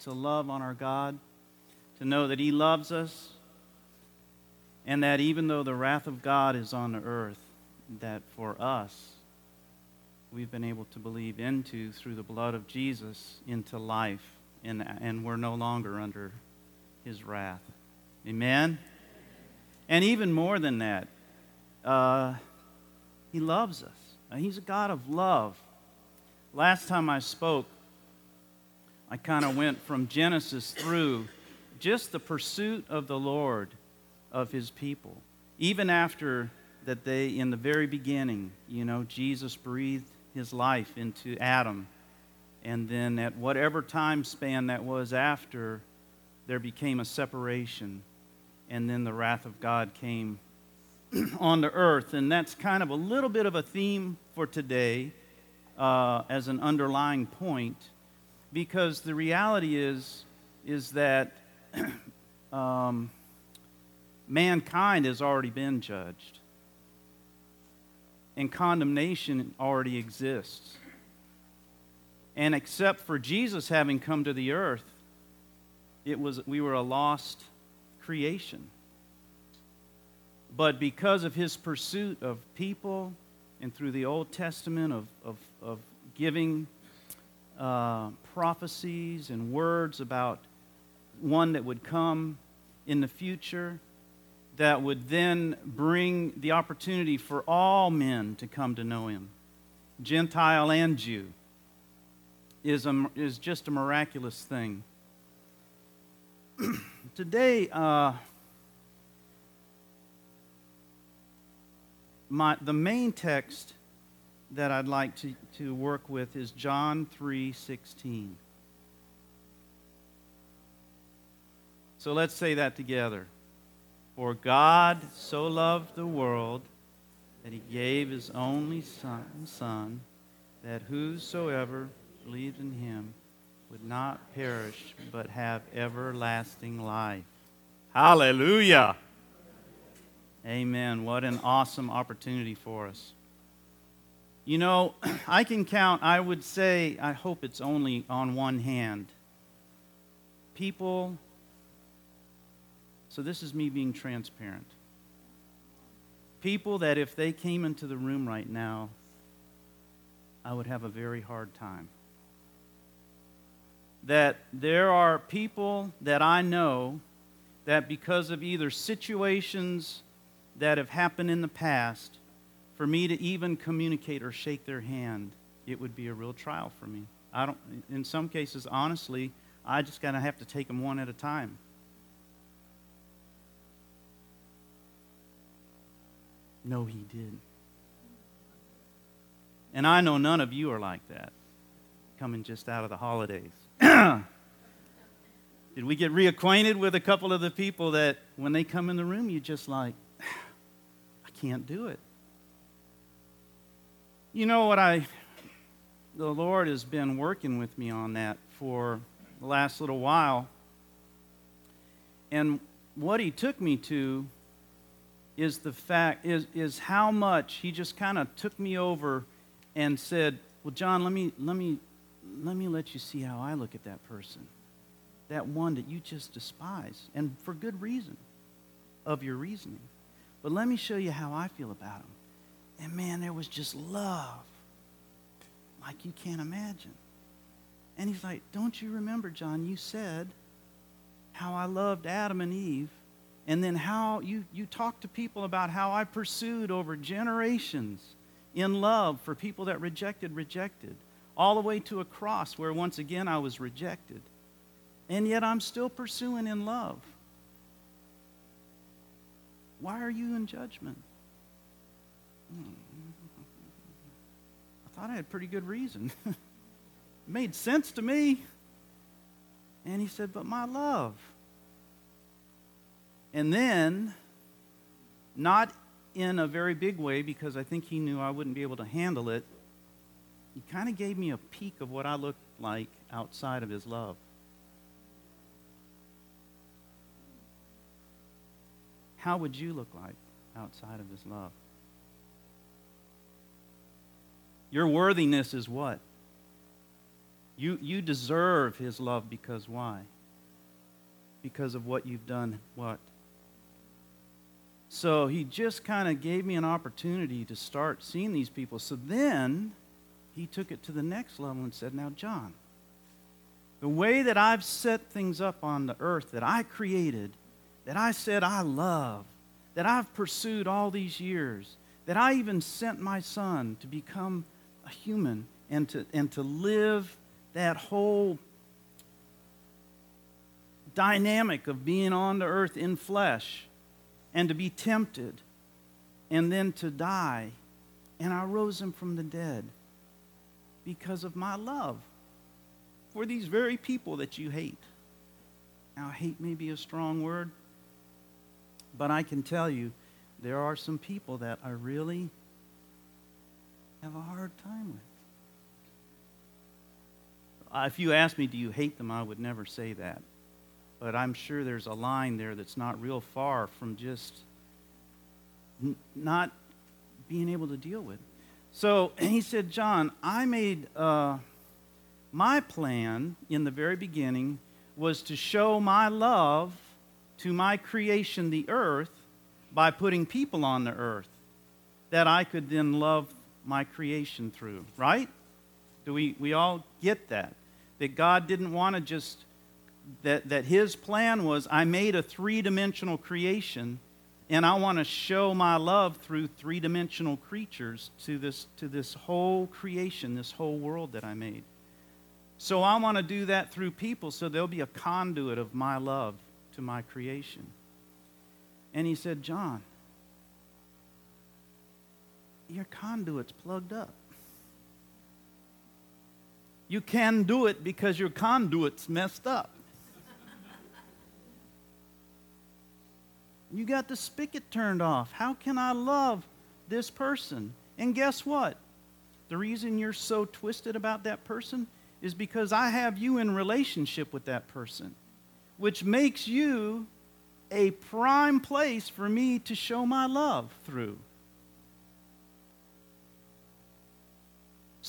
to love on our God, to know that He loves us, and that even though the wrath of God is on the earth, that for us, we've been able to believe into through the blood of Jesus into life, and, and we're no longer under His wrath. Amen? And even more than that, uh, He loves us. He's a God of love. Last time I spoke, I kind of went from Genesis through just the pursuit of the Lord of his people. Even after that they, in the very beginning, you know, Jesus breathed his life into Adam. And then at whatever time span that was after, there became a separation. And then the wrath of God came on the earth. And that's kind of a little bit of a theme for today uh, as an underlying point because the reality is is that um, mankind has already been judged. And condemnation already exists. And except for jesus having come to the earth it was we were a lost creation. But because of his pursuit of people and through the Old Testament of, of, of giving uh, prophecies and words about one that would come in the future that would then bring the opportunity for all men to come to know him, Gentile and Jew, is, a, is just a miraculous thing. Today, uh, my, the main text that I'd like to, to work with is John 3:16. So let's say that together. For God so loved the world that he gave his only son, son that whosoever believed in him would not perish but have everlasting life. Hallelujah. Amen. What an awesome opportunity for us. You know, I can count, I would say, I hope it's only on one hand. People, so this is me being transparent. People that if they came into the room right now, I would have a very hard time. That there are people that I know that because of either situations that have happened in the past, for me to even communicate or shake their hand, it would be a real trial for me. I don't, in some cases, honestly, I just gotta have to take them one at a time. No, he did. And I know none of you are like that, coming just out of the holidays. did we get reacquainted with a couple of the people that when they come in the room, you just like, I can't do it. You know what I, the Lord has been working with me on that for the last little while. And what He took me to is the fact, is, is how much He just kind of took me over and said, Well, John, let me, let me, let me let you see how I look at that person. That one that you just despise, and for good reason of your reasoning. But let me show you how I feel about him. And man, there was just love like you can't imagine. And he's like, Don't you remember, John? You said how I loved Adam and Eve, and then how you, you talked to people about how I pursued over generations in love for people that rejected, rejected, all the way to a cross where once again I was rejected. And yet I'm still pursuing in love. Why are you in judgment? I thought I had pretty good reason. it made sense to me. And he said, But my love. And then, not in a very big way, because I think he knew I wouldn't be able to handle it, he kind of gave me a peek of what I looked like outside of his love. how would you look like outside of his love? Your worthiness is what? You, you deserve his love because why? Because of what you've done, what? So he just kind of gave me an opportunity to start seeing these people. So then he took it to the next level and said, Now, John, the way that I've set things up on the earth that I created, that I said I love, that I've pursued all these years, that I even sent my son to become a human and to, and to live that whole dynamic of being on the earth in flesh and to be tempted and then to die. And I rose him from the dead because of my love for these very people that you hate. Now, hate may be a strong word, but I can tell you there are some people that I really have a hard time with. Uh, if you ask me, do you hate them, I would never say that. But I'm sure there's a line there that's not real far from just n- not being able to deal with. So he said, John, I made uh, my plan in the very beginning was to show my love to my creation, the earth, by putting people on the earth that I could then love my creation through, right? Do we, we all get that? That God didn't want to just, that, that His plan was I made a three dimensional creation and I want to show my love through three dimensional creatures to this, to this whole creation, this whole world that I made. So I want to do that through people so they'll be a conduit of my love to my creation. And he said, John, your conduit's plugged up. You can do it because your conduit's messed up. you got the spigot turned off. How can I love this person? And guess what? The reason you're so twisted about that person is because I have you in relationship with that person, which makes you a prime place for me to show my love through.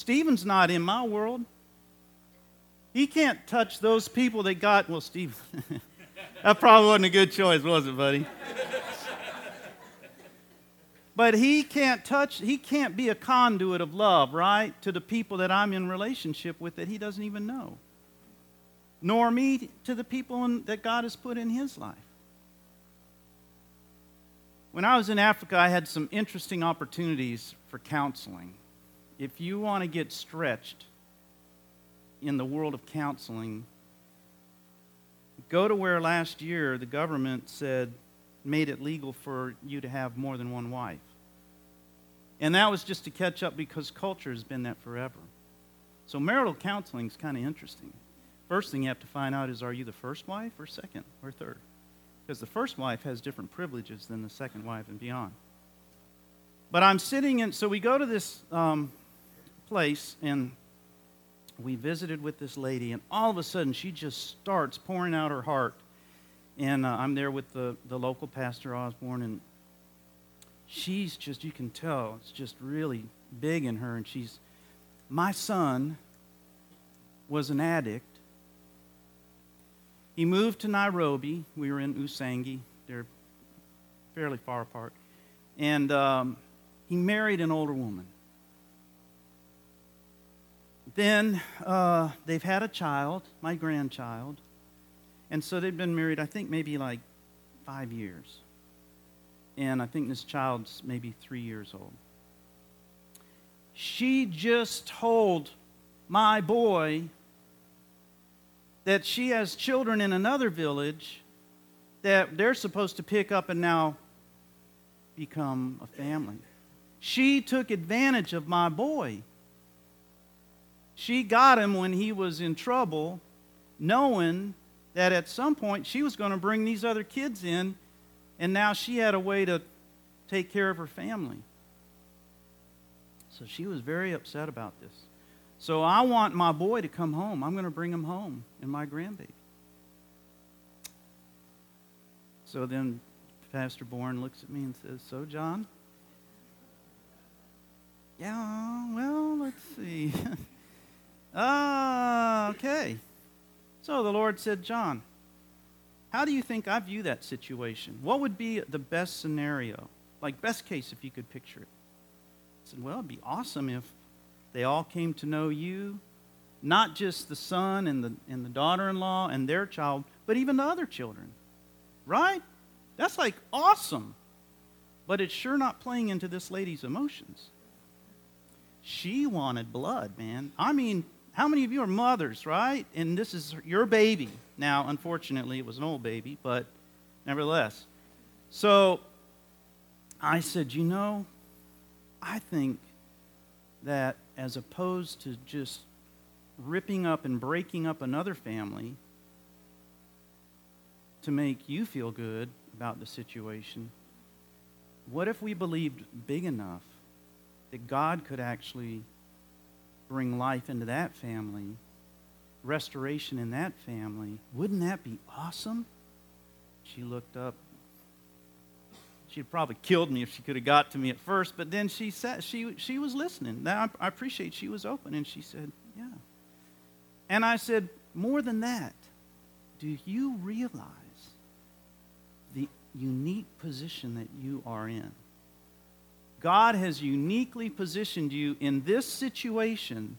Stephen's not in my world. He can't touch those people that got, well, Steve, that probably wasn't a good choice, was it, buddy? but he can't touch, he can't be a conduit of love, right, to the people that I'm in relationship with that he doesn't even know. Nor me to the people in, that God has put in his life. When I was in Africa, I had some interesting opportunities for counseling. If you want to get stretched, in the world of counseling. Go to where last year the government said, made it legal for you to have more than one wife. And that was just to catch up because culture has been that forever. So marital counseling is kind of interesting. First thing you have to find out is are you the first wife or second or third? Because the first wife has different privileges than the second wife and beyond. But I'm sitting in, so we go to this um, place, and we visited with this lady, and all of a sudden she just starts pouring out her heart. And uh, I'm there with the, the local pastor, Osborne, and she's just, you can tell, it's just really big in her. And she's, my son was an addict. He moved to Nairobi. We were in Usangi. They're fairly far apart. And um, he married an older woman. Then uh, they've had a child, my grandchild. And so they've been married, I think, maybe like five years. And I think this child's maybe three years old. She just told my boy that she has children in another village that they're supposed to pick up and now become a family. She took advantage of my boy she got him when he was in trouble, knowing that at some point she was going to bring these other kids in, and now she had a way to take care of her family. So she was very upset about this. So I want my boy to come home. I'm going to bring him home and my grandbaby. So then Pastor Bourne looks at me and says, So, John? Yeah, well, So the Lord said, John, how do you think I view that situation? What would be the best scenario? Like, best case, if you could picture it. I said, Well, it'd be awesome if they all came to know you, not just the son and the, and the daughter in law and their child, but even the other children. Right? That's like awesome. But it's sure not playing into this lady's emotions. She wanted blood, man. I mean, how many of you are mothers, right? And this is your baby. Now, unfortunately, it was an old baby, but nevertheless. So I said, you know, I think that as opposed to just ripping up and breaking up another family to make you feel good about the situation, what if we believed big enough that God could actually bring life into that family, restoration in that family. Wouldn't that be awesome? She looked up. She'd probably killed me if she could have got to me at first, but then she said she she was listening. Now I appreciate she was open and she said, "Yeah." And I said, "More than that, do you realize the unique position that you are in?" God has uniquely positioned you in this situation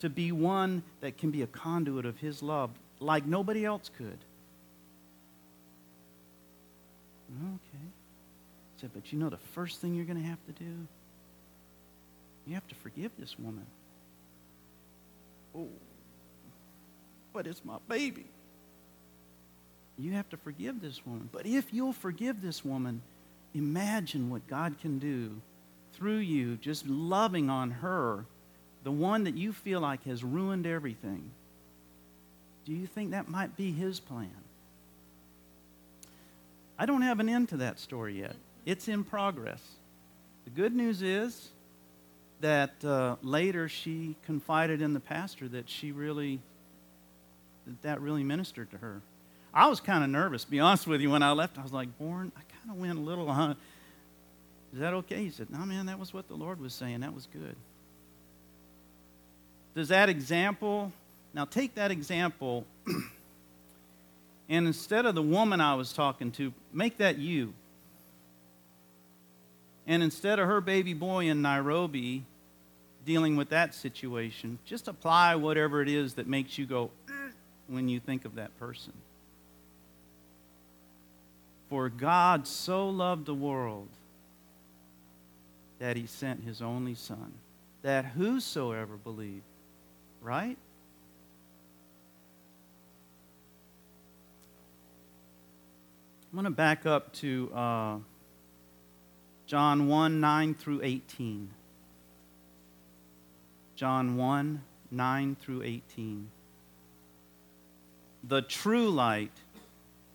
to be one that can be a conduit of His love like nobody else could. Okay. I said, but you know the first thing you're going to have to do? You have to forgive this woman. Oh, but it's my baby. You have to forgive this woman. But if you'll forgive this woman, imagine what God can do through you, just loving on her, the one that you feel like has ruined everything. Do you think that might be his plan? I don't have an end to that story yet. It's in progress. The good news is that uh, later she confided in the pastor that she really, that, that really ministered to her. I was kind of nervous, be honest with you, when I left. I was like, Born, I kind of went a little, huh? Is that okay? He said, No, man, that was what the Lord was saying. That was good. Does that example, now take that example, and instead of the woman I was talking to, make that you. And instead of her baby boy in Nairobi dealing with that situation, just apply whatever it is that makes you go when you think of that person. For God so loved the world that he sent his only Son, that whosoever believed, right? I'm going to back up to uh, John 1 9 through 18. John 1 9 through 18. The true light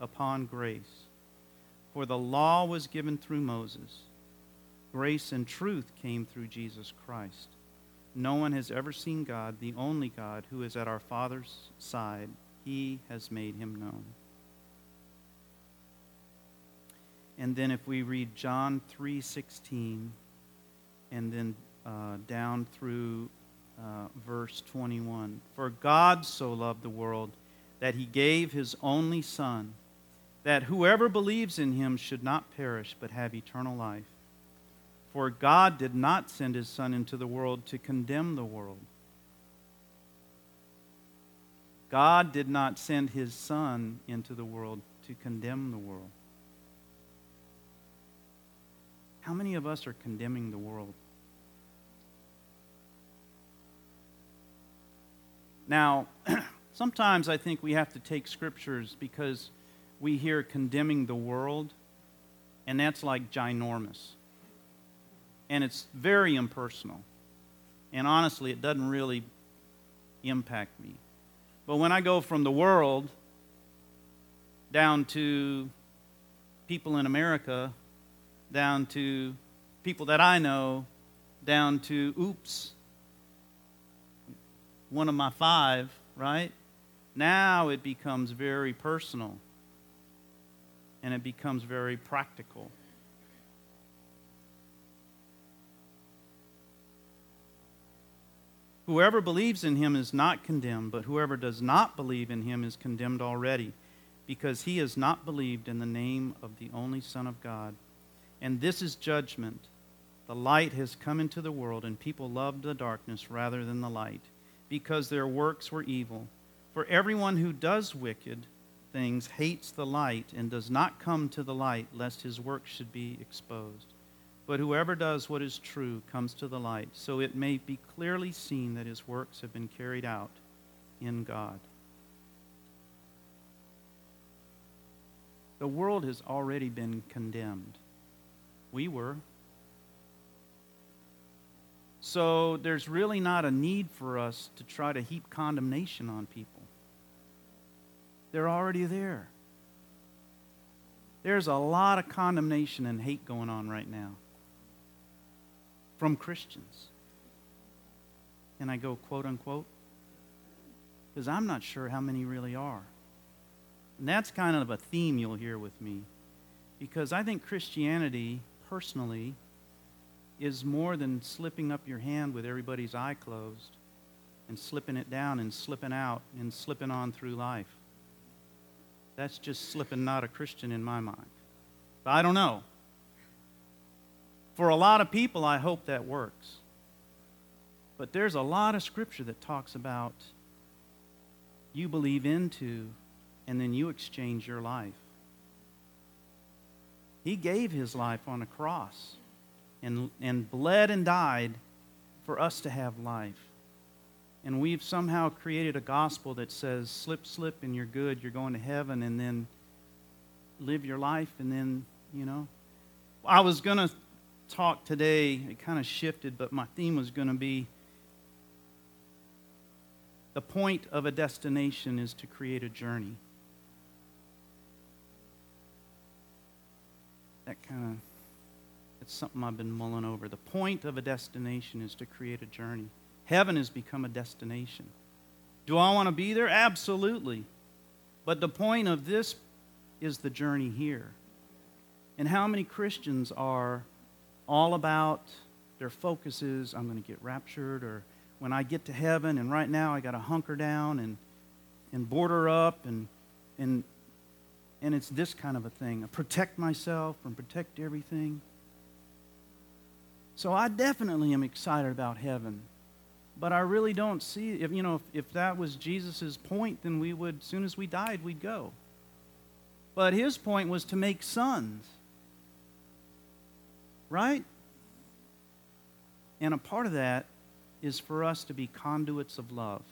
upon grace. For the law was given through Moses, grace and truth came through Jesus Christ. No one has ever seen God, the only God who is at our Father's side. He has made him known. And then if we read John 3:16 and then uh, down through uh, verse 21. For God so loved the world that he gave his only Son, that whoever believes in him should not perish but have eternal life. For God did not send his Son into the world to condemn the world, God did not send his Son into the world to condemn the world. How many of us are condemning the world? Now, sometimes I think we have to take scriptures because we hear condemning the world, and that's like ginormous. And it's very impersonal. And honestly, it doesn't really impact me. But when I go from the world down to people in America, down to people that I know, down to, oops, one of my five, right? Now it becomes very personal and it becomes very practical. Whoever believes in him is not condemned, but whoever does not believe in him is condemned already, because he has not believed in the name of the only Son of God. And this is judgment. The light has come into the world, and people loved the darkness rather than the light, because their works were evil. For everyone who does wicked things hates the light and does not come to the light, lest his work should be exposed. But whoever does what is true comes to the light, so it may be clearly seen that his works have been carried out in God. The world has already been condemned. We were. So there's really not a need for us to try to heap condemnation on people. They're already there. There's a lot of condemnation and hate going on right now from Christians. And I go, quote unquote, because I'm not sure how many really are. And that's kind of a theme you'll hear with me. Because I think Christianity, personally, is more than slipping up your hand with everybody's eye closed and slipping it down and slipping out and slipping on through life. That's just slipping not a Christian in my mind. But I don't know. For a lot of people, I hope that works. But there's a lot of scripture that talks about you believe into and then you exchange your life. He gave his life on a cross and, and bled and died for us to have life. And we've somehow created a gospel that says, slip, slip, and you're good, you're going to heaven, and then live your life, and then, you know. I was going to talk today, it kind of shifted, but my theme was going to be the point of a destination is to create a journey. That kind of, it's something I've been mulling over. The point of a destination is to create a journey. Heaven has become a destination. Do I want to be there? Absolutely. But the point of this is the journey here. And how many Christians are all about their focus is I'm going to get raptured or when I get to heaven and right now I got to hunker down and, and border up and, and, and it's this kind of a thing. I protect myself and protect everything. So I definitely am excited about heaven. But I really don't see if you know if, if that was Jesus' point, then we would, as soon as we died, we'd go. But his point was to make sons. Right? And a part of that is for us to be conduits of love.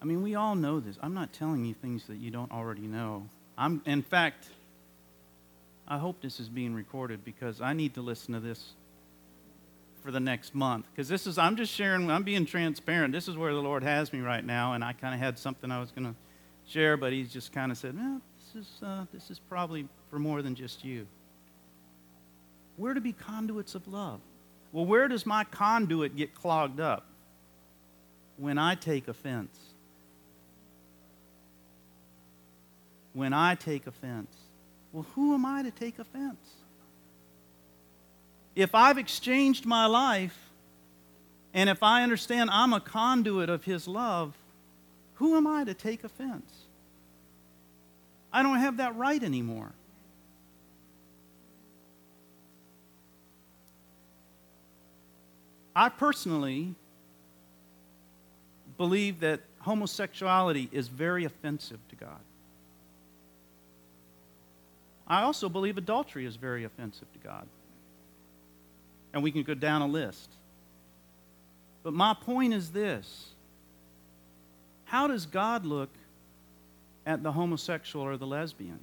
I mean, we all know this. I'm not telling you things that you don't already know. I'm, in fact, I hope this is being recorded because I need to listen to this for the next month. Because this is, I'm just sharing, I'm being transparent. This is where the Lord has me right now, and I kind of had something I was going to share, but He's just kind of said, this is, uh, this is probably for more than just you. We're to be conduits of love. Well, where does my conduit get clogged up? When I take offense. When I take offense. Well, who am I to take offense? If I've exchanged my life, and if I understand I'm a conduit of His love, who am I to take offense? I don't have that right anymore. I personally believe that homosexuality is very offensive to God. I also believe adultery is very offensive to God. And we can go down a list. But my point is this How does God look at the homosexual or the lesbian?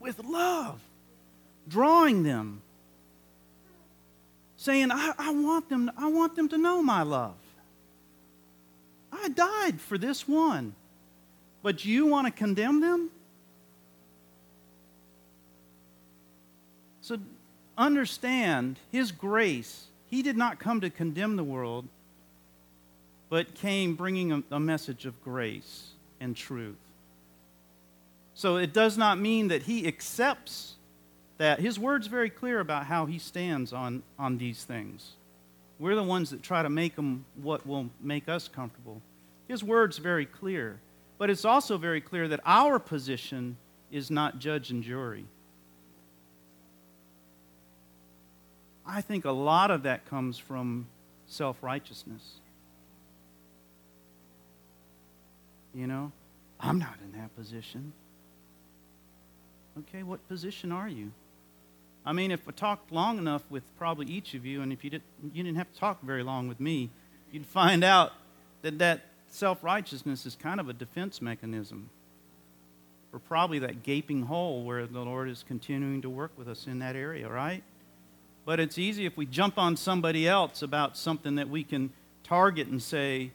With love, drawing them, saying, I, I, want, them, I want them to know my love. I died for this one. But you want to condemn them? So understand His grace. He did not come to condemn the world, but came bringing a, a message of grace and truth. So it does not mean that He accepts that. His word's very clear about how He stands on, on these things. We're the ones that try to make them what will make us comfortable. His word's very clear. But it's also very clear that our position is not judge and jury. I think a lot of that comes from self righteousness. You know, I'm not in that position. Okay, what position are you? I mean, if I talked long enough with probably each of you, and if you didn't, you didn't have to talk very long with me, you'd find out that that self righteousness is kind of a defense mechanism for probably that gaping hole where the Lord is continuing to work with us in that area, right? But it's easy if we jump on somebody else about something that we can target and say,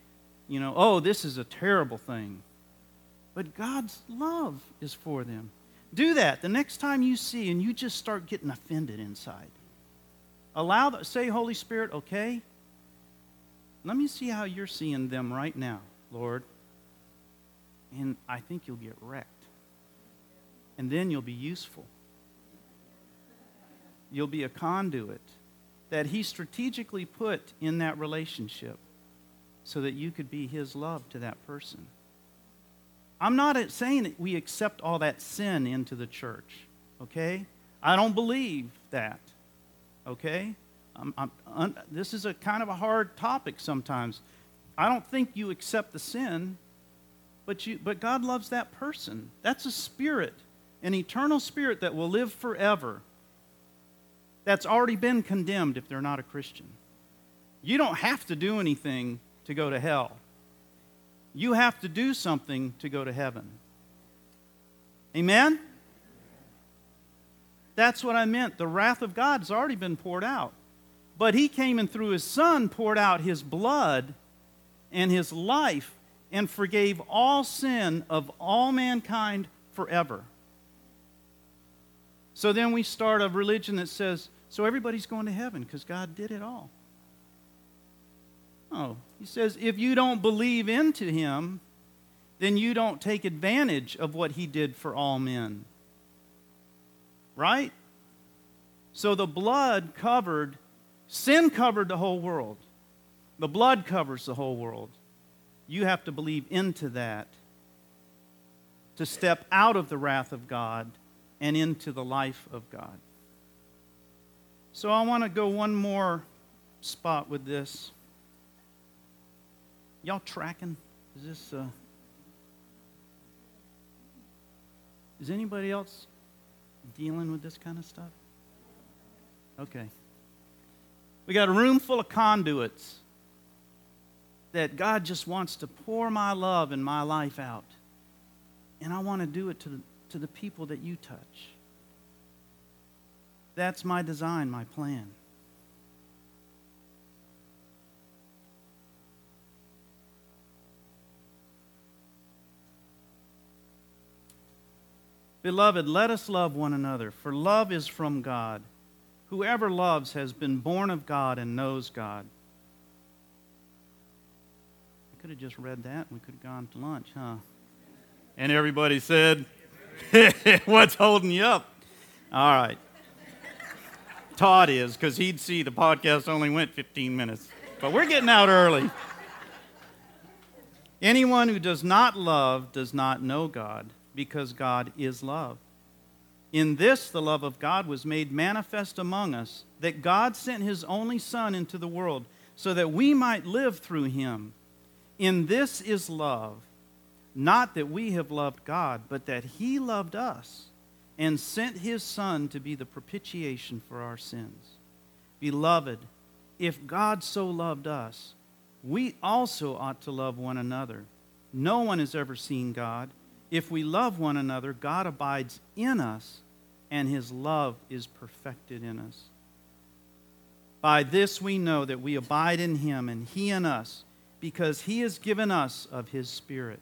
you know, oh, this is a terrible thing. But God's love is for them. Do that the next time you see and you just start getting offended inside. Allow the, say, Holy Spirit, okay, let me see how you're seeing them right now, Lord. And I think you'll get wrecked. And then you'll be useful you'll be a conduit that He strategically put in that relationship so that you could be His love to that person. I'm not saying that we accept all that sin into the church, okay? I don't believe that, okay? I'm, I'm, un, this is a kind of a hard topic sometimes. I don't think you accept the sin, but, you, but God loves that person. That's a spirit, an eternal spirit that will live forever that's already been condemned if they're not a Christian. You don't have to do anything to go to hell. You have to do something to go to heaven. Amen? That's what I meant. The wrath of God has already been poured out. But He came and through His Son poured out His blood and His life and forgave all sin of all mankind forever. So then we start a religion that says, so everybody's going to heaven because God did it all. Oh, he says, if you don't believe into him, then you don't take advantage of what he did for all men. Right? So the blood covered, sin covered the whole world. The blood covers the whole world. You have to believe into that to step out of the wrath of God and into the life of God. So I want to go one more spot with this. Y'all tracking? Is this uh Is anybody else dealing with this kind of stuff? Okay. We got a room full of conduits that God just wants to pour my love and my life out. And I want to do it to to the people that you touch. That's my design, my plan. Beloved, let us love one another, for love is from God. Whoever loves has been born of God and knows God. I could have just read that and we could have gone to lunch, huh? And everybody said, What's holding you up? All right. Todd is, because he'd see the podcast only went 15 minutes. But we're getting out early. Anyone who does not love does not know God, because God is love. In this, the love of God was made manifest among us, that God sent his only Son into the world so that we might live through him. In this is love, not that we have loved God, but that He loved us and sent His Son to be the propitiation for our sins. Beloved, if God so loved us, we also ought to love one another. No one has ever seen God. If we love one another, God abides in us, and his love is perfected in us. By this we know that we abide in him, and he in us, because he has given us of his Spirit.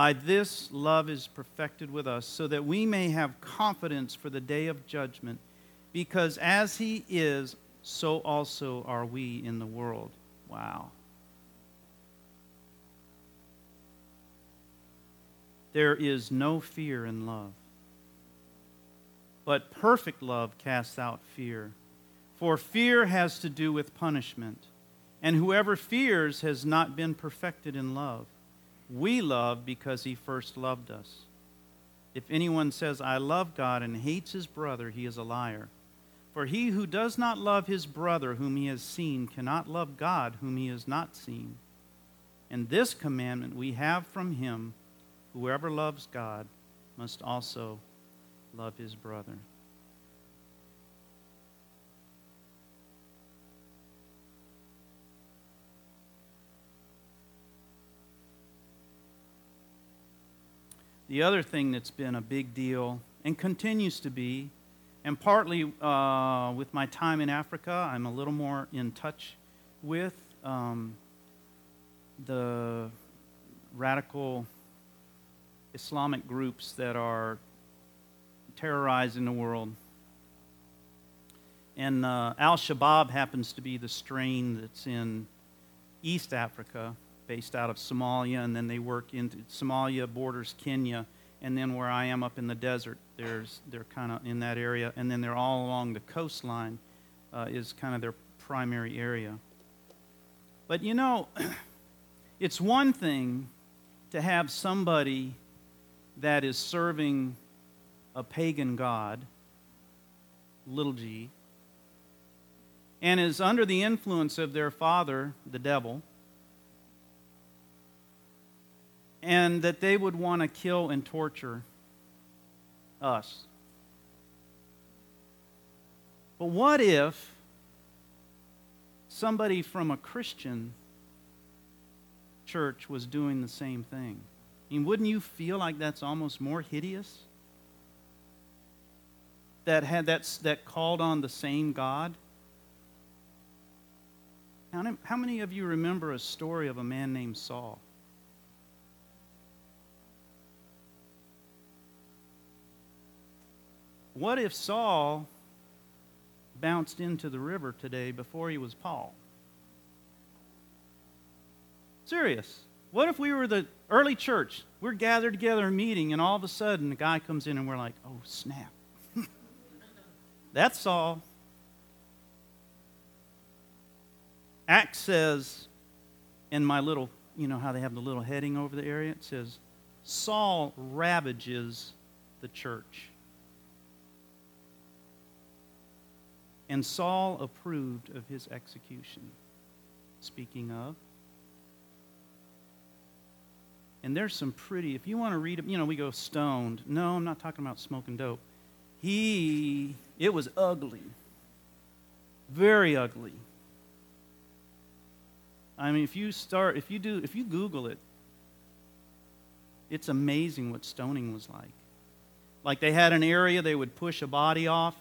By this, love is perfected with us, so that we may have confidence for the day of judgment, because as he is, so also are we in the world. Wow. There is no fear in love. But perfect love casts out fear. For fear has to do with punishment. And whoever fears has not been perfected in love. We love because he first loved us. If anyone says, I love God, and hates his brother, he is a liar. For he who does not love his brother whom he has seen cannot love God whom he has not seen. And this commandment we have from him whoever loves God must also love his brother. The other thing that's been a big deal and continues to be and partly uh, with my time in Africa, I'm a little more in touch with um, the radical Islamic groups that are terrorizing the world. And uh, Al Shabaab happens to be the strain that's in East Africa, based out of Somalia, and then they work into Somalia, borders Kenya and then where I am up in the desert, there's they're kind of in that area, and then they're all along the coastline uh, is kind of their primary area. But you know, it's one thing to have somebody that is serving a pagan god, little g, and is under the influence of their father, the devil and that they would want to kill and torture us. But what if somebody from a Christian church was doing the same thing? I mean, wouldn't you feel like that's almost more hideous? That had that, that called on the same God? How, how many of you remember a story of a man named Saul? What if Saul bounced into the river today before he was Paul? Serious. What if we were the early church? We're gathered together in meeting, and all of a sudden a guy comes in and we're like, oh, snap. That's Saul. Acts says, in my little, you know how they have the little heading over the area? It says, Saul ravages the church. And Saul approved of his execution. Speaking of. And there's some pretty, if you want to read, you know, we go stoned. No, I'm not talking about smoking dope. He, it was ugly. Very ugly. I mean, if you start, if you do, if you Google it, it's amazing what stoning was like. Like they had an area they would push a body off,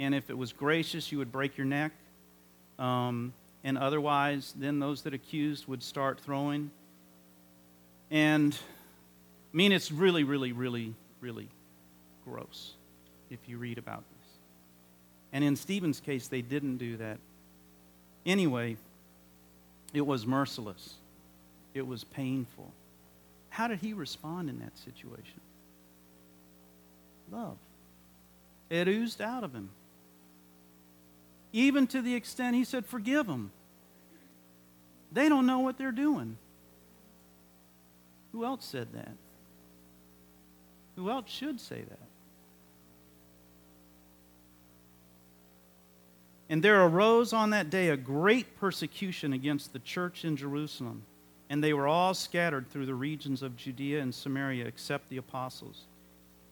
and if it was gracious, you would break your neck. Um, and otherwise, then those that accused would start throwing. And I mean, it's really, really, really, really gross if you read about this. And in Stephen's case, they didn't do that. Anyway, it was merciless, it was painful. how did he respond in that situation? Love. It oozed out of him. Even to the extent he said, Forgive them. They don't know what they're doing. Who else said that? Who else should say that? And there arose on that day a great persecution against the church in Jerusalem, and they were all scattered through the regions of Judea and Samaria except the apostles.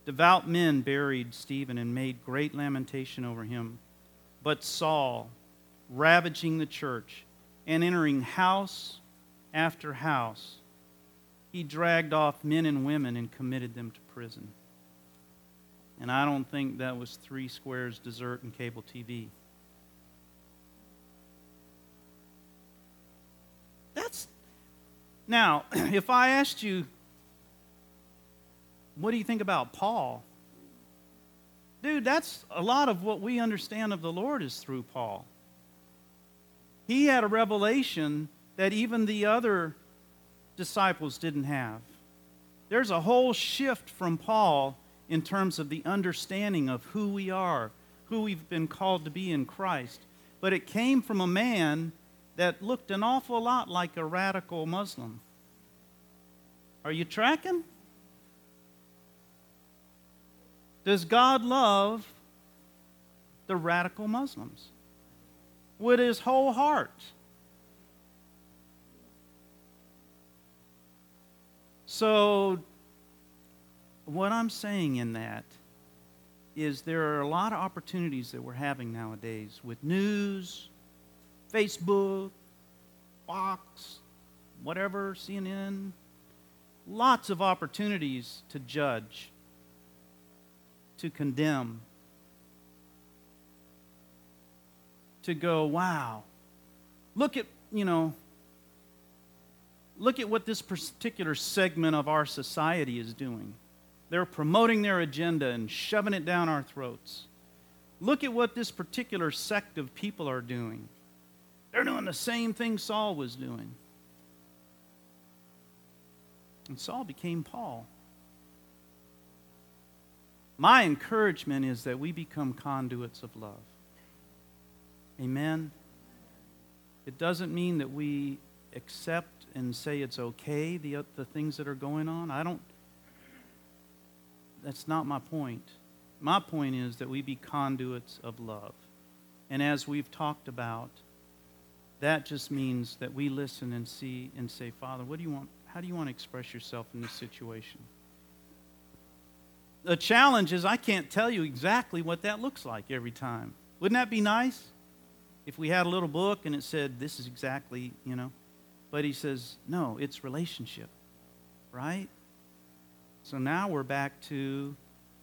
Devout men buried Stephen and made great lamentation over him. But Saul, ravaging the church and entering house after house, he dragged off men and women and committed them to prison. And I don't think that was three squares dessert and cable TV. That's now, if I asked you, what do you think about Paul? Dude, that's a lot of what we understand of the Lord is through Paul. He had a revelation that even the other disciples didn't have. There's a whole shift from Paul in terms of the understanding of who we are, who we've been called to be in Christ. But it came from a man that looked an awful lot like a radical Muslim. Are you tracking? Does God love the radical Muslims with his whole heart? So, what I'm saying in that is there are a lot of opportunities that we're having nowadays with news, Facebook, Fox, whatever, CNN, lots of opportunities to judge, to condemn, to go, wow, look at, you know, look at what this particular segment of our society is doing. They're promoting their agenda and shoving it down our throats. Look at what this particular sect of people are doing. They're doing the same thing Saul was doing. And Saul became Paul. My encouragement is that we become conduits of love. Amen. It doesn't mean that we accept and say it's okay, the, uh, the things that are going on. I don't, that's not my point. My point is that we be conduits of love. And as we've talked about, that just means that we listen and see and say, Father, what do you want? How do you want to express yourself in this situation? The challenge is I can't tell you exactly what that looks like every time. Wouldn't that be nice? If we had a little book and it said, this is exactly, you know. But he says, no, it's relationship, right? So now we're back to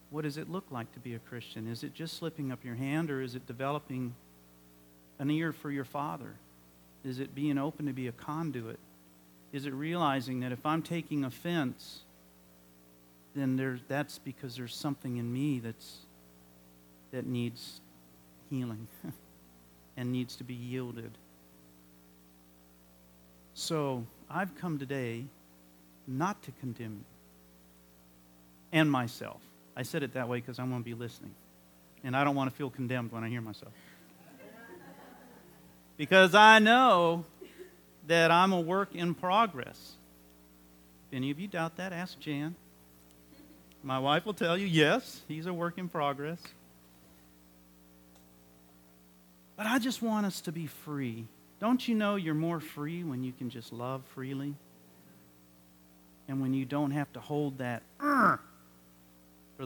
what does it look like to be a Christian? Is it just slipping up your hand or is it developing an ear for your Father? Is it being open to be a conduit? Is it realizing that if I'm taking offense, then that's because there's something in me that's, that needs healing and needs to be yielded. So I've come today not to condemn you and myself. I said it that way because I want to be listening. And I don't want to feel condemned when I hear myself because I know that I'm a work in progress. If any of you doubt that, ask Jan. My wife will tell you, yes, he's a work in progress. But I just want us to be free. Don't you know you're more free when you can just love freely? And when you don't have to hold that for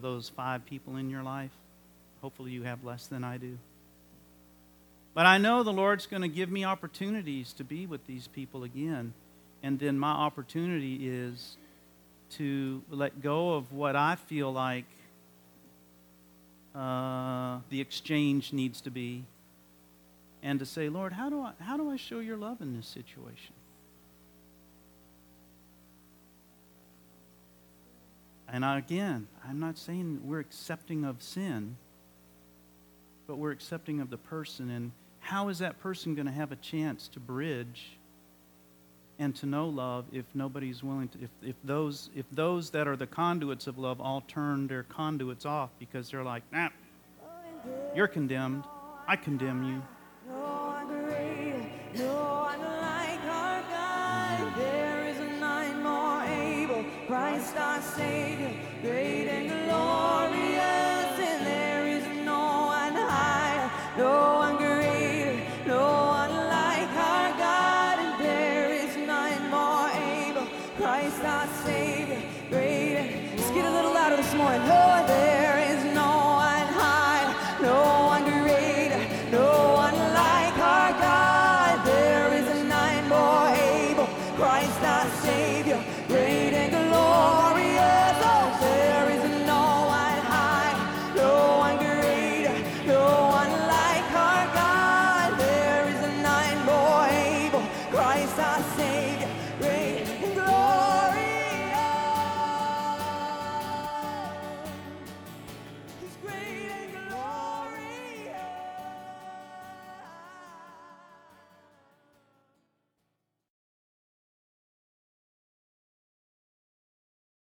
those five people in your life? Hopefully, you have less than I do. But I know the Lord's going to give me opportunities to be with these people again. And then my opportunity is to let go of what I feel like uh, the exchange needs to be and to say, Lord, how do I, how do I show your love in this situation? And again, I'm not saying we're accepting of sin but we're accepting of the person. And how is that person going to have a chance to bridge and to know love if nobody's willing to if, if those if those that are the conduits of love all turn their conduits off because they're like nah you're condemned. I condemn you